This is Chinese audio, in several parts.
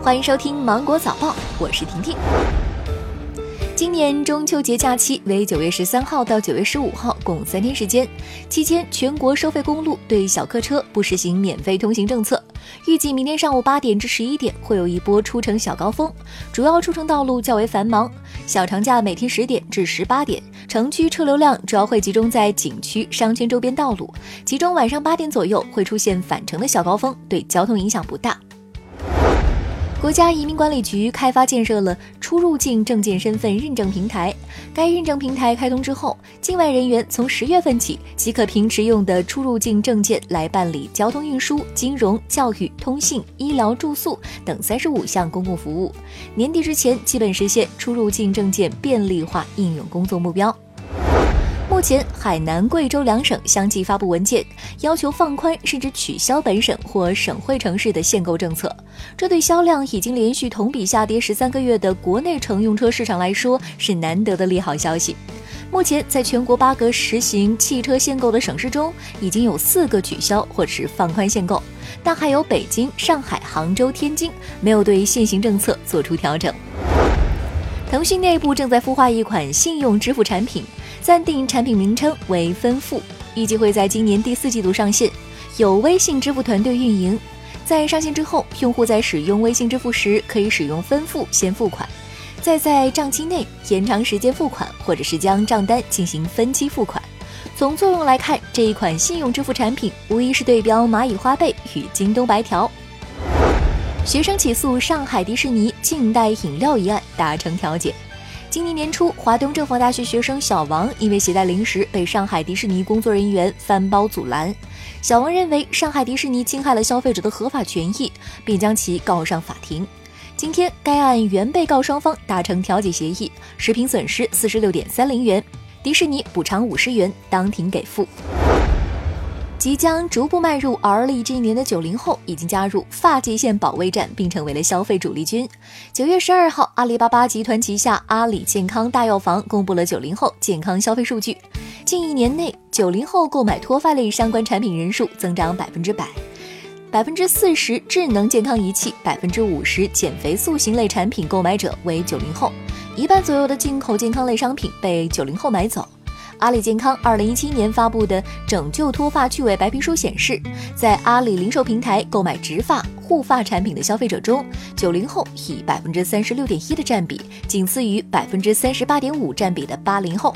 欢迎收听《芒果早报》，我是婷婷。今年中秋节假期为九月十三号到九月十五号，共三天时间。期间，全国收费公路对小客车不实行免费通行政策。预计明天上午八点至十一点会有一波出城小高峰，主要出城道路较为繁忙。小长假每天十点至十八点，城区车流量主要会集中在景区、商圈周边道路，其中晚上八点左右会出现返程的小高峰，对交通影响不大。国家移民管理局开发建设了出入境证件身份认证平台。该认证平台开通之后，境外人员从十月份起即可凭持用的出入境证件来办理交通运输、金融、教育、通信、医疗、住宿等三十五项公共服务。年底之前基本实现出入境证件便利化应用工作目标。目前，海南、贵州两省相继发布文件，要求放宽甚至取消本省或省会城市的限购政策。这对销量已经连续同比下跌十三个月的国内乘用车市场来说，是难得的利好消息。目前，在全国八个实行汽车限购的省市中，已经有四个取消或是放宽限购，但还有北京、上海、杭州、天津没有对现行政策做出调整。腾讯内部正在孵化一款信用支付产品。暂定产品名称为分付，预计会在今年第四季度上线，由微信支付团队运营。在上线之后，用户在使用微信支付时，可以使用分付先付款，再在账期内延长时间付款，或者是将账单进行分期付款。从作用来看，这一款信用支付产品无疑是对标蚂蚁花呗与京东白条。学生起诉上海迪士尼禁带饮料一案达成调解。今年年初，华东政法大学学生小王因为携带零食被上海迪士尼工作人员翻包阻拦。小王认为上海迪士尼侵害了消费者的合法权益，并将其告上法庭。今天，该案原被告双方达成调解协议，食品损失四十六点三零元，迪士尼补偿五十元，当庭给付。即将逐步迈入而立之年的九零后，已经加入发际线保卫战，并成为了消费主力军。九月十二号，阿里巴巴集团旗下阿里健康大药房公布了九零后健康消费数据。近一年内，九零后购买脱发类相关产品人数增长百分之百，百分之四十智能健康仪器，百分之五十减肥塑形类产品购买者为九零后，一半左右的进口健康类商品被九零后买走。阿里健康二零一七年发布的《拯救脱发趣味白皮书》显示，在阿里零售平台购买植发、护发产品的消费者中，九零后以百分之三十六点一的占比，仅次于百分之三十八点五占比的八零后。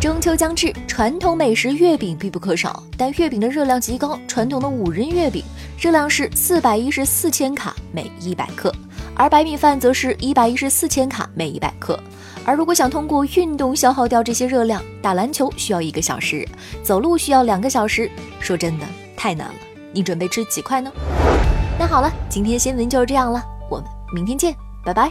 中秋将至，传统美食月饼必不可少，但月饼的热量极高。传统的五仁月饼热量是四百一十四千卡每一百克，而白米饭则是一百一十四千卡每一百克。而如果想通过运动消耗掉这些热量，打篮球需要一个小时，走路需要两个小时，说真的太难了。你准备吃几块呢？那好了，今天新闻就是这样了，我们明天见，拜拜。